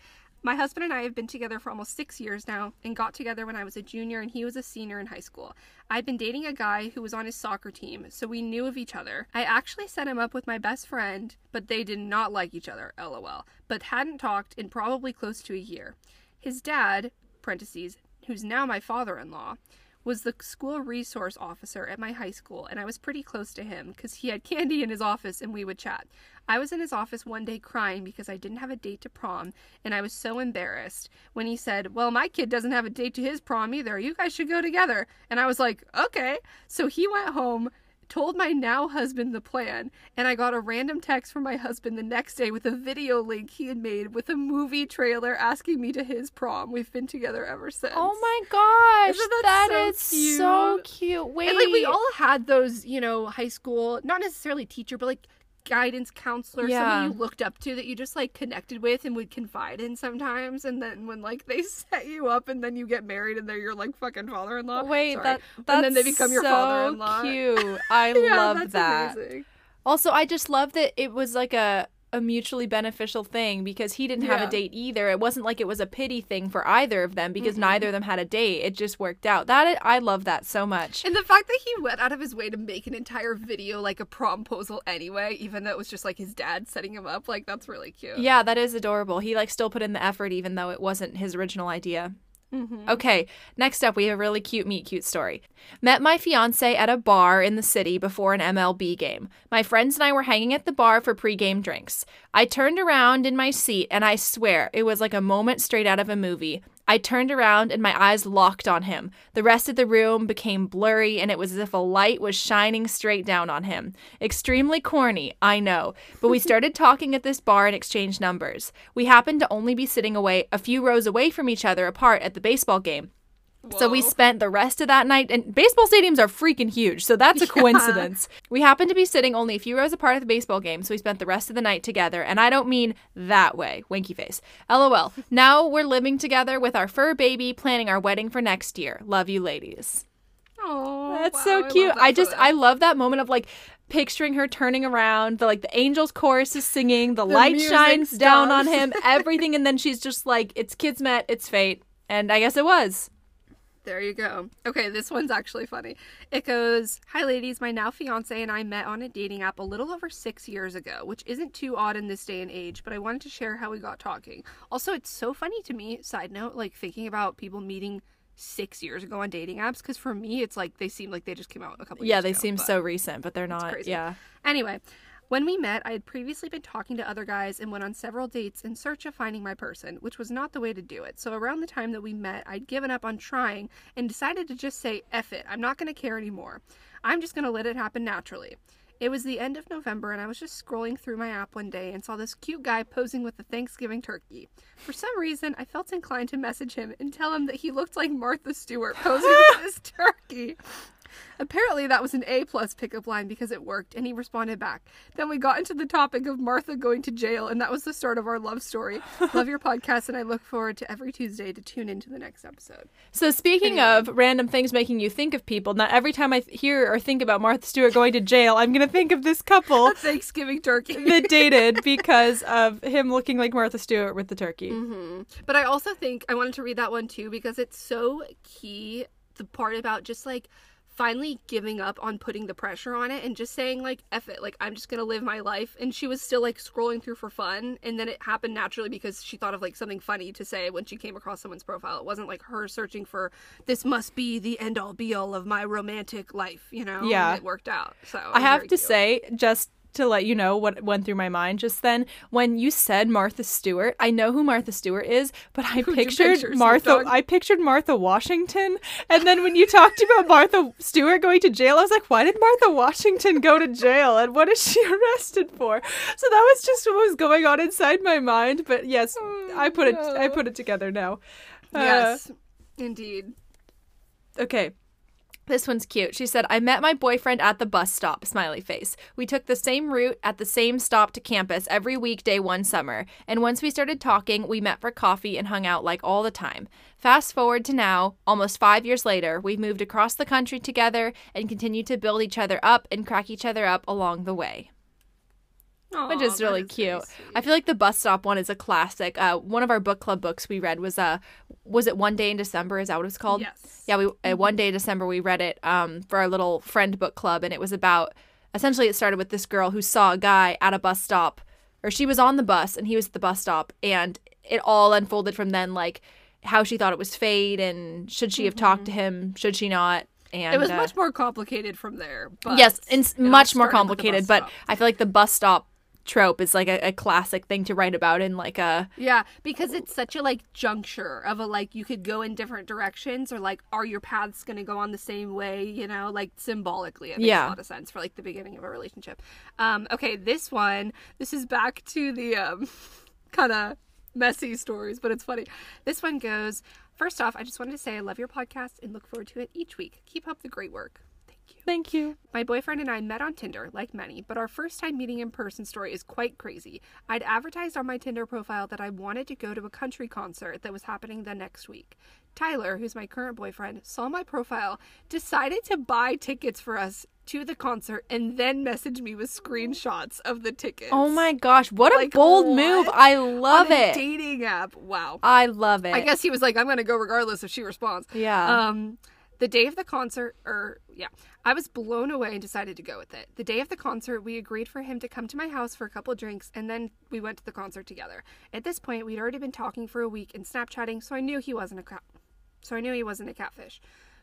My husband and I have been together for almost six years now and got together when I was a junior and he was a senior in high school. I'd been dating a guy who was on his soccer team, so we knew of each other. I actually set him up with my best friend, but they did not like each other, lol, but hadn't talked in probably close to a year. His dad, parentheses, who's now my father in law, was the school resource officer at my high school, and I was pretty close to him because he had candy in his office and we would chat. I was in his office one day crying because I didn't have a date to prom, and I was so embarrassed when he said, Well, my kid doesn't have a date to his prom either. You guys should go together. And I was like, Okay. So he went home. Told my now husband the plan, and I got a random text from my husband the next day with a video link he had made with a movie trailer asking me to his prom. We've been together ever since. Oh my gosh, Isn't that that so is so cute? cute. Wait, And like we all had those, you know, high school, not necessarily teacher, but like guidance counselor, Yeah. somebody you looked up to that you just like connected with and would confide in sometimes. And then when like they set you up and then you get married and they're your like fucking father in law. Wait, that that's and then they become your so father-in-law. Cute. I Yeah, love that. amazing. Also, I just love that it was like a a mutually beneficial thing because he didn't have Yeah. a date either. It wasn't like it was a pity thing for either of them because mm-hmm. neither of them had a date. It just worked out. That I love that so much. And the fact that he went out of his way to make an entire video like a promposal anyway, even though it was just like his dad setting him up, like that's really cute. Yeah, that is adorable. He like still put in the effort even though it wasn't his original idea. Mm-hmm. Okay, next up, we have a really cute meet cute story. Met my fiance at a bar in the city before an MLB game. My friends and I were hanging at the bar for pregame drinks. I turned around in my seat and I swear it was like a moment straight out of a movie. I turned around and my eyes locked on him. The rest of the room became blurry and it was as if a light was shining straight down on him. Extremely corny, I know, but we started talking at this bar and exchanged numbers. We happened to only be sitting away a few rows away from each other apart at the baseball game. So we spent the rest of that night, and baseball stadiums are freaking huge, so that's a coincidence. We happened to be sitting only a few rows apart at the baseball game, so we spent the rest of the night together, and I don't mean that way, winky face. LOL. Now we're living together with our fur baby, planning our wedding for next year. Love you, ladies. Oh, That's wow, so cute. that I just. I love that moment of like picturing her turning around, the like the angels chorus is singing, the, light music shines down on him, everything, and then she's just like, It's kids met, it's fate. And I guess it was. There you go. Okay, this one's actually funny. It goes Hi, ladies. My now fiance and I met on a dating app a little over six years ago, which isn't too odd in this day and age, but I wanted to share how we got talking. Also, it's so funny to me, side note, like thinking about people meeting six years ago on dating apps, because for me, it's like they seem like they just came out a couple Yeah, they ago, seem so recent, but they're not. Yeah. Anyway, when we met, I had previously been talking to other guys and went on several dates in search of finding my person, which was not the way to do it. So around the time that we met, I'd given up on trying and decided to just say, F it, I'm not going to care anymore. I'm just going to let it happen naturally. It was the end of November, and I was just scrolling through my app one day and saw this cute guy posing with a Thanksgiving turkey. For some reason, I felt inclined to message him and tell him that he looked like Martha Stewart posing with this turkey. Apparently, that was an A plus pickup line because it worked, and he responded back. Then we got into the topic of Martha going to jail, and that was the start of our love story. Love your podcast, and I look forward to every Tuesday to tune into the next episode. So speaking of random things making you think of people, not every time I hear or think about Martha Stewart going to jail, I'm gonna think of this couple Thanksgiving turkey. that dated because of him looking like Martha Stewart with the turkey. Mm-hmm. But I also think I wanted to read that one too because it's so key. The part about just like finally giving up on putting the pressure on it and just saying like F it, like I'm just gonna live my life. And she was still like scrolling through for fun, and then it happened naturally because she thought of like something funny to say when she came across someone's profile. It wasn't like her searching for this must be the end all be all of my romantic life, you know? Yeah. And it worked out. So I have to cute. say, just to let you know what went through my mind just then, when you said Martha Stewart, I know who Martha Stewart is, but I Who'd pictured picture, Martha. I pictured Martha Washington, and then when you talked about Martha Stewart going to jail, I was like, why did Martha Washington go to jail, and what is she arrested for? So that was just what was going on inside my mind. But yes, I put it. I put it together now. Uh, Yes. Indeed. Okay. This one's cute. She said, I met my boyfriend at the bus stop, smiley face. We took the same route at the same stop to campus every weekday one summer. And once we started talking, we met for coffee and hung out like all the time. Fast forward to now, almost five years later, we've moved across the country together and continue to build each other up and crack each other up along the way which is really very cute. I feel like the bus stop one is a classic. Uh, one of our book club books we read was uh, was it One Day in December? Is that what it was called? Yes. Yeah, we uh, one day in December we read it um, for our little friend book club, and it was about essentially it started with this girl who saw a guy at a bus stop, or she was on the bus and he was at the bus stop, and it all unfolded from then, like how she thought it was fate, and should she have talked to him, should she not? And Mm-hmm. It was uh, much more complicated from there. But yes, it's much more started with the complicated, but. I feel like the bus stop trope is like a, a classic thing to write about in like a yeah, because it's such a like juncture of a like you could go in different directions or like are your paths going to go on the same way, you know, like symbolically it makes Yeah. a lot of sense for like the beginning of a relationship. Um okay, this one, this is back to the um kind of messy stories, but it's funny. This one goes, first off, I just wanted to say I love your podcast and look forward to it each week. Keep up the great work. Thank you. My boyfriend and I met on Tinder, like many, but our first time meeting in person story is quite crazy. I'd advertised on my Tinder profile that I wanted to go to a country concert that was happening the next week. Tyler, who's my current boyfriend, saw my profile, decided to buy tickets for us to the concert, and then messaged me with screenshots of the tickets. Oh my gosh, what a Like, bold what? move. I love it. dating app. Wow. I love it. I guess he was like, I'm going to go regardless if she responds. Yeah. Um, the day of the concert, or yeah, I was blown away and decided to go with it. The day of the concert, we agreed for him to come to my house for a couple drinks, and then we went to the concert together. At this point, we'd already been talking for a week and Snapchatting, so I knew he wasn't a cat. So I knew he wasn't a catfish.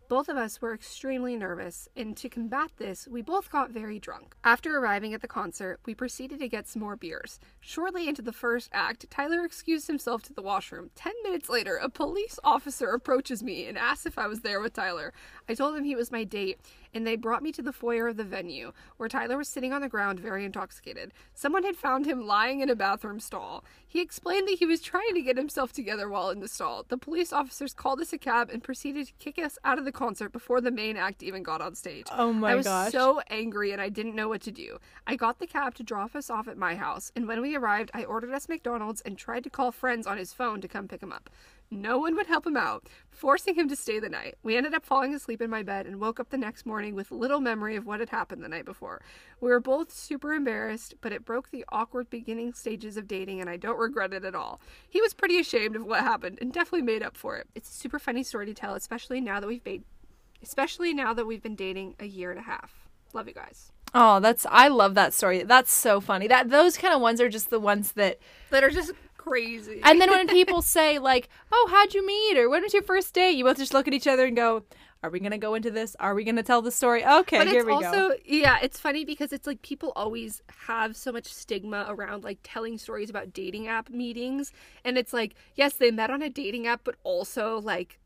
Both of us were extremely nervous, and to combat this, we both got very drunk. After arriving at the concert, we proceeded to get some more beers. Shortly into the first act, Tyler excused himself to the washroom. Ten minutes later, a police officer approaches me and asks if I was there with Tyler. I told him he was my date, and they brought me to the foyer of the venue, where Tyler was sitting on the ground very intoxicated. Someone had found him lying in a bathroom stall. He explained that he was trying to get himself together while in the stall. The police officers called us a cab and proceeded to kick us out of the concert before the main act even got on stage. Oh my I was gosh. so angry and I didn't know what to do. I got the cab to drop us off at my house, and when we arrived, I ordered us McDonald's and tried to call friends on his phone to come pick him up. No one would help him out, forcing him to stay the night. We ended up falling asleep in my bed and woke up the next morning with little memory of what had happened the night before. We were both super embarrassed, but it broke the awkward beginning stages of dating, and I don't regret it at all. He was pretty ashamed of what happened and definitely made up for it. It's a super funny story to tell, especially now that we've been, especially now that we've been dating a year and a half. Love you guys. oh, that's I love that story. That's so funny. That those kind of ones are just the ones that That are just crazy. And then when people say like, "Oh, how'd you meet?" or "When was your first date?" you both just look at each other and go, "Are we gonna go into this? Are we gonna tell the story?" Okay, but here it's we also go. yeah it's funny because it's like people always have so much stigma around like telling stories about dating app meetings and it's like yes they met on a dating app but also like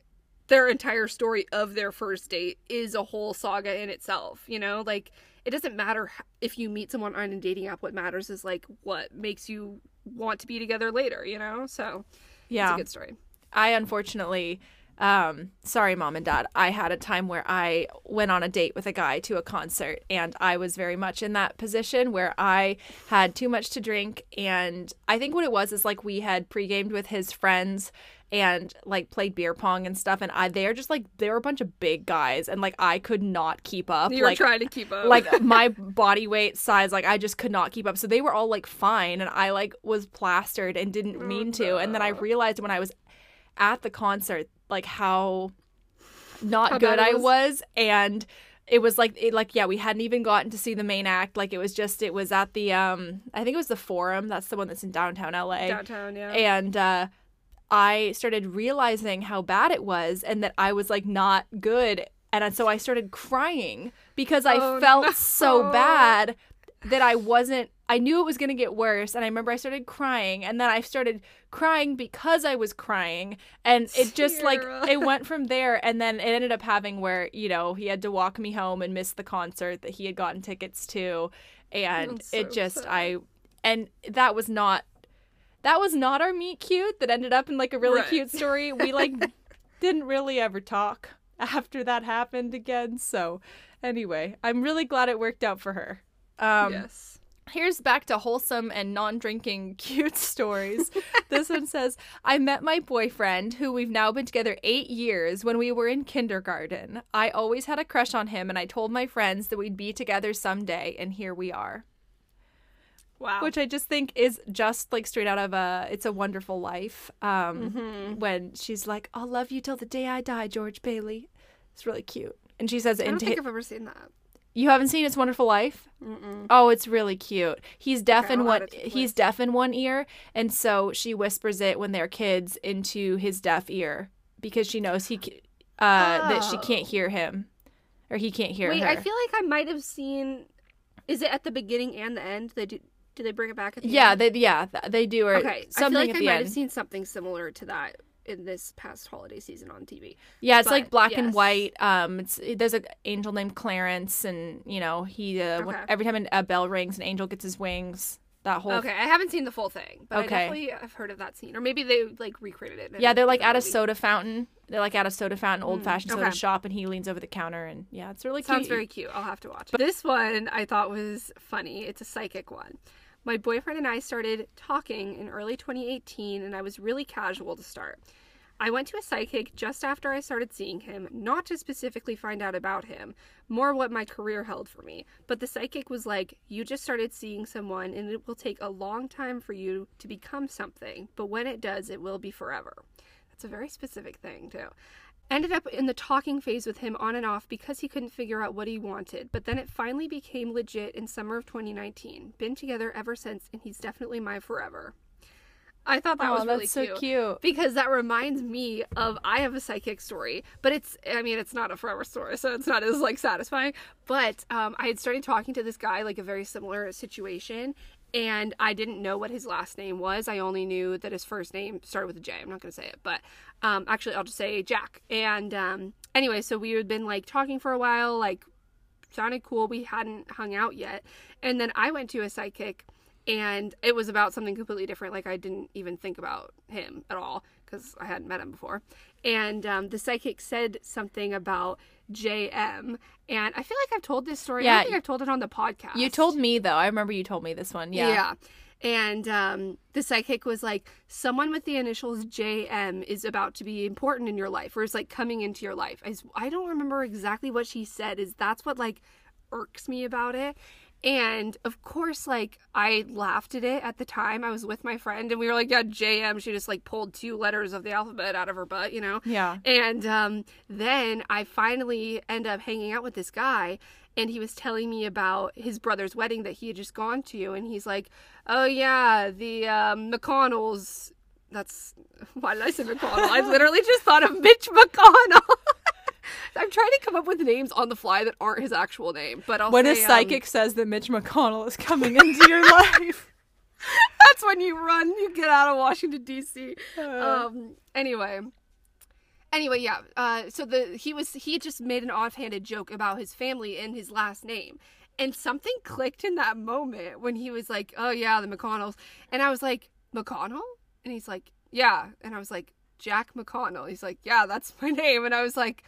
their entire story of their first date is a whole saga in itself, you know? Like it doesn't matter if you meet someone on a dating app what matters is like what makes you want to be together later, you know? So yeah. it's a good story. I unfortunately um sorry mom and dad i had a time where i went on a date with a guy to a concert and i was very much in that position where i had too much to drink and i think what it was is like we had pre-gamed with his friends and like played beer pong and stuff and i they're just like they were a bunch of big guys and like i could not keep up You were like trying to keep up. like my body weight size like i just could not keep up so they were all like fine and i like was plastered and didn't mean to and then i realized when i was at the concert like how not How good it i was? was and it was like it like yeah we hadn't even gotten to see the main act like it was just it was at the um i think it was the forum that's the one that's in downtown la downtown, yeah. and uh I started realizing how bad it was and that I was like not good. And so I started crying because I Oh, felt no. so bad that I wasn't, I knew it was going to get worse. And I remember I started crying and then I started crying because I was crying. And it just like, it went from there. And then it ended up having where, you know, he had to walk me home and miss the concert that he had gotten tickets to. And That's it just, sad. I, and that was not that was not our meet cute that ended up in like a really Right. cute story. We like didn't really ever talk after that happened again. So anyway, I'm really glad it worked out for her. Um yes. Here's back to wholesome and non drinking cute stories. this one says I met my boyfriend, who we've now been together eight years, when we were in kindergarten. I always had a crush on him, and I told my friends that we'd be together someday, and here we are. Wow. Which I just think is just like straight out of a It's a Wonderful Life. Um, Mm-hmm. When she's like, I'll love you till the day I die, George Bailey. It's really cute. And she says I don't think I've ever seen that. you haven't seen It's a Wonderful Life? Mm-mm. Oh, it's really cute. He's deaf Okay, in one add it to the he's deaf in one ear, and so she whispers it when they're kids into his deaf ear because she knows he uh that she Oh. can't hear him or he can't hear her. Wait, her. I feel like I might have seen. Is it at the beginning and the end? They do. Do they bring it back at the yeah, end? they yeah, they do or okay. I feel something like I might end. have seen something similar to that in this past holiday season on TV. Yeah, it's like But, black and white. Um, it's there's an angel named Clarence, and you know he uh, when- every time a bell rings, an angel gets his wings. That whole Okay, I haven't seen the full thing, but Okay. I definitely have heard of that scene, or maybe they like recreated it. yeah, they're like at a soda fountain. They're like at a soda fountain, old fashioned soda Mm, okay. shop, and he leans over the counter, and yeah, it's really Sounds cute. very cute. I'll have to watch it. This one I thought was funny. It's a psychic one. My boyfriend and I started talking in early 2018, and I was really casual to start. I went to a psychic just after I started seeing him, not to specifically find out about him, more what my career held for me. But the psychic was like, You just started seeing someone, and it will take a long time for you to become something, but when it does, it will be forever. That's a very specific thing, too. Ended up in the talking phase with him on and off because he couldn't figure out what he wanted, but then it finally became legit in summer of 2019. Been together ever since, and he's definitely my forever. I thought that oh, was really that's so cute cute. because that reminds me of I have a psychic story, but it's I mean it's not a forever story, so it's not as like satisfying. But um, I had started talking to this guy like a very similar situation, and I didn't know what his last name was. I only knew that his first name started with a J. I'm not gonna say it, but um, actually I'll just say Jack. And um, anyway, so we had been like talking for a while, like sounded cool. We hadn't hung out yet, and then I went to a psychic and it was about something completely different like i didn't even think about him at all because i hadn't met him before and um, the psychic said something about jm and i feel like i've told this story i Yeah. don't think i've told it on the podcast You told me though. I remember you told me this one. Yeah. yeah. And um, the psychic was like, someone with the initials JM is about to be important in your life, or is like coming into your life. I, I don't remember exactly what she said. Is that's what like irks me about it. And of course, like I laughed at it at the time. I was with my friend, and we were like, "Yeah, JM." She just like pulled two letters of the alphabet out of her butt, you know. Yeah. And um, then I finally end up hanging out with this guy, and he was telling me about his brother's wedding that he had just gone to, and he's like, "Oh yeah, the um, McConnells." That's why did I say McConnell? I literally just thought of Mitch McConnell. I'm trying to come up with names on the fly that aren't his actual name, but I'll When a say, um, psychic says that Mitch McConnell is coming into your life. that's when you run, you get out of Washington D.C. Uh. Um. Anyway, Anyway, yeah. Uh, so the he was he just made an offhanded joke about his family and his last name, and something clicked in that moment when he was like, "Oh yeah, the McConnells," and I was like, "McConnell," and he's like, "Yeah," and I was like, "Jack McConnell." He's like, "Yeah, that's my name," and I was like.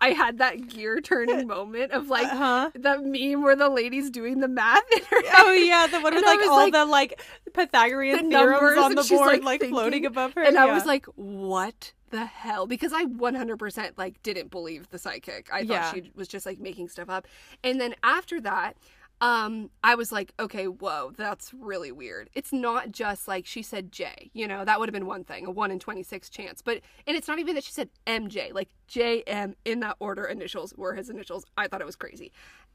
I had that gear turning moment of like Uh-huh. that meme where the lady's doing the math in her head. Oh yeah, the one with like all like- the like Pythagorean the theorems on the board, like, like, floating above her. And I was like, what the hell? Because I 100% like didn't believe the psychic. I thought she was just like making stuff up. And then after that, um, I was like, okay, whoa, that's really weird. It's not just like she said J, you know, that would have been one thing, a 1 in 26 chance. But, and it's not even that she said MJ, like JM in that order initials were his initials. I thought it was crazy.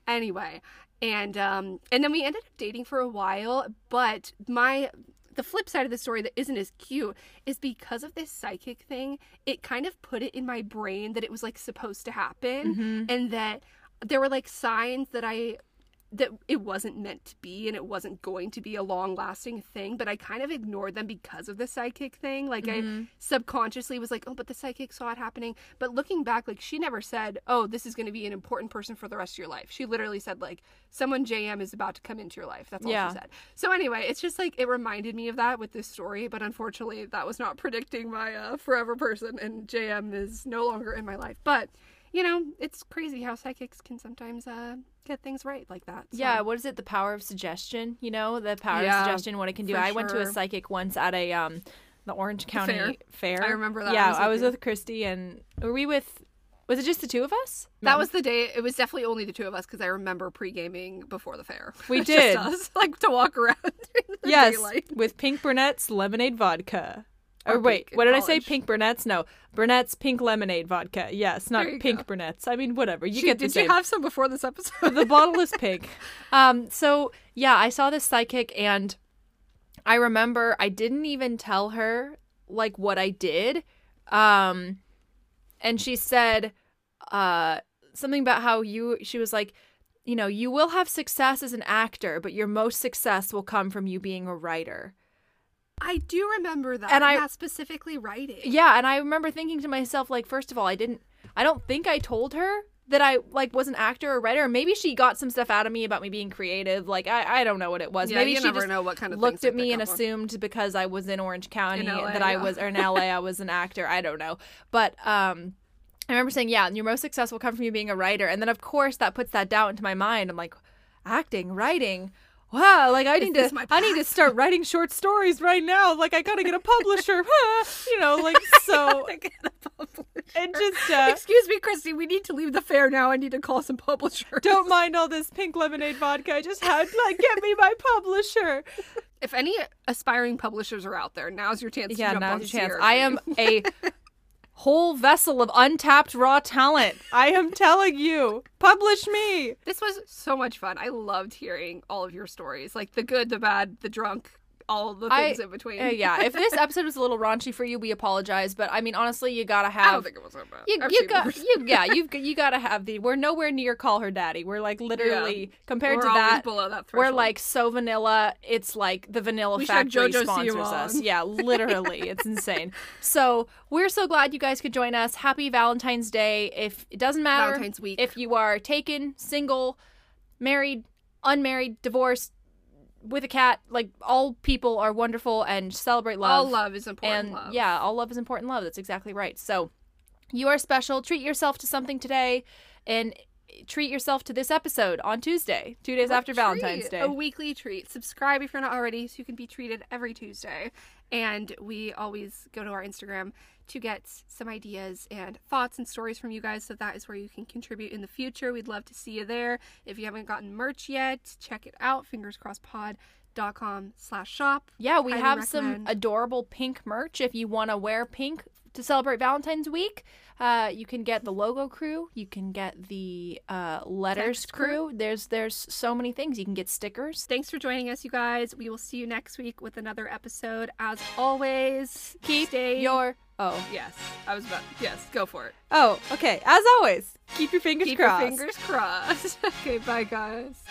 Anyway, and um and then we ended up dating for a while, but my the flip side of the story that isn't as cute is because of this psychic thing, it kind of put it in my brain that it was like supposed to happen Mm-hmm. and that there were like signs that I that it wasn't meant to be and it wasn't going to be a long lasting thing, but I kind of ignored them because of the psychic thing. Like Mm-hmm. I subconsciously was like, oh, but the psychic saw it happening. But looking back, like she never said, oh, this is going to be an important person for the rest of your life. She literally said, like, someone JM is about to come into your life. That's all Yeah. she said. So anyway, it's just like it reminded me of that with this story, but unfortunately, that was not predicting my uh, forever person, and JM is no longer in my life. But you know, it's crazy how psychics can sometimes uh, get things right like that. So. Yeah, what is it? The power of suggestion. You know, the power Yeah, of suggestion. What it can do. I went to a psychic once at a um, the Orange County fair. fair. I remember that. I Yeah, was I was with Kristee, and were we with? Was it just the two of us? That was the day. It was definitely only the two of us because I remember pre gaming before the fair. We Just did. us, like to walk around yes, daylight. with pink brunettes, lemonade vodka. Or Or wait, what did I say? Pink brunettes? No, brunettes, pink lemonade vodka. Yes, not pink go. brunettes. I mean, whatever. You She- get the did same. you have some before this episode? the bottle is pink. Um, so yeah, I saw this psychic and I remember I didn't even tell her like what I did. Um, and she said uh something about how you she was like you know you will have success as an actor but your most success will come from you being a writer I do remember that. And I- specifically writing. yeah and i remember thinking to myself like first of all i didn't i don't think i told her that i like was an actor or writer maybe she got some stuff out of me about me being creative like i, I don't know what it was Yeah, maybe you she never just know what kind of looked at me and up on. assumed because i was in orange county LA, that i yeah. was or in la i was an actor i don't know but um i remember saying yeah your most success will come from you being a writer and then of course that puts that doubt into my mind i'm like acting writing wow like i need to i need to start writing short stories right now like i gotta get a publisher you know like so Get a publisher. it just uh, Excuse me, Kristee. We need to leave the fair now. I need to call some publishers. don't mind all this pink lemonade vodka i just had like get me my publisher If any aspiring publishers are out there, now's your chance. yeah to jump on now's your chance i am a whole vessel of untapped raw talent. I am telling you. Publish me. This was so much fun. I loved hearing all of your stories, like the good, the bad, the drunk, all the I- things in between. Uh, yeah if this episode was a little raunchy for you we apologize but i mean honestly you gotta have. I don't think it was so bad. you, you got, you, yeah, you've you gotta have the we're nowhere near call her daddy. We're like literally compared We're to that below that we're like so vanilla. It's like the vanilla We factory sponsors us. Yeah literally it's insane. So we're so glad you guys could join us. Happy valentine's day. If it doesn't matter Valentine's week. if you are taken single married unmarried divorced with a cat like all people are wonderful and celebrate love all love is important. and love. yeah, all love is important love. That's exactly right. So you are special. Treat yourself to something today and treat yourself to this episode on Tuesday, two days after Valentine's Day. A weekly treat. Subscribe if you're not already, so you can be treated every Tuesday. And we always go to our Instagram to get some ideas and thoughts and stories from you guys. So that is where you can contribute in the future. We'd love to see you there. If you haven't gotten merch yet, check it out. Fingerscrossedpod.com slash shop. yeah, we highly have some adorable pink merch if you want to wear pink to celebrate Valentine's week. Uh, you can get the logo crew. You can get the uh, letters crew. crew. There's there's so many things. You can get stickers. Thanks for joining us, you guys. We will see you next week with another episode. As always, Keep stay... your oh Yes, I was about... Yes, go for it. oh okay. As always, keep your fingers Keep crossed. your fingers crossed. okay, bye, guys.